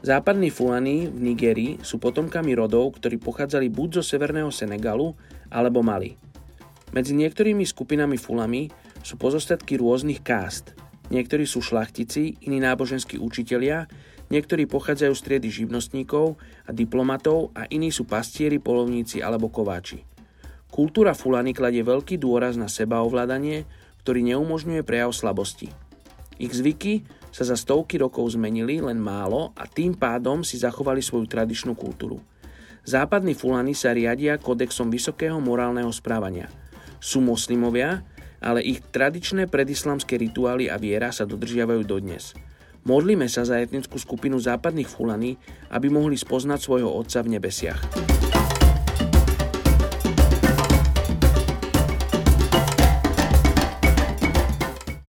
Západní Fulani v Nigerii sú potomkami rodov, ktorí pochádzali buď zo severného Senegalu alebo Mali. Medzi niektorými skupinami Fulami sú pozostatky rôznych kást. Niektorí sú šlachtici, iní náboženskí učitelia, niektorí pochádzajú z triedy živnostníkov a diplomatov a iní sú pastieri, polovníci alebo kováči. Kultúra Fulani kladie veľký dôraz na sebaovládanie, ktorý neumožňuje prejav slabosti. Ich zvyky sa za stovky rokov zmenili len málo a tým pádom si zachovali svoju tradičnú kultúru. Západní Fulani sa riadia kodexom vysokého morálneho správania. Sú moslimovia, ale ich tradičné predislamské rituály a viera sa dodržiavajú dodnes. Modlíme sa za etnickú skupinu západných Fulani, aby mohli spoznať svojho otca v nebesiach.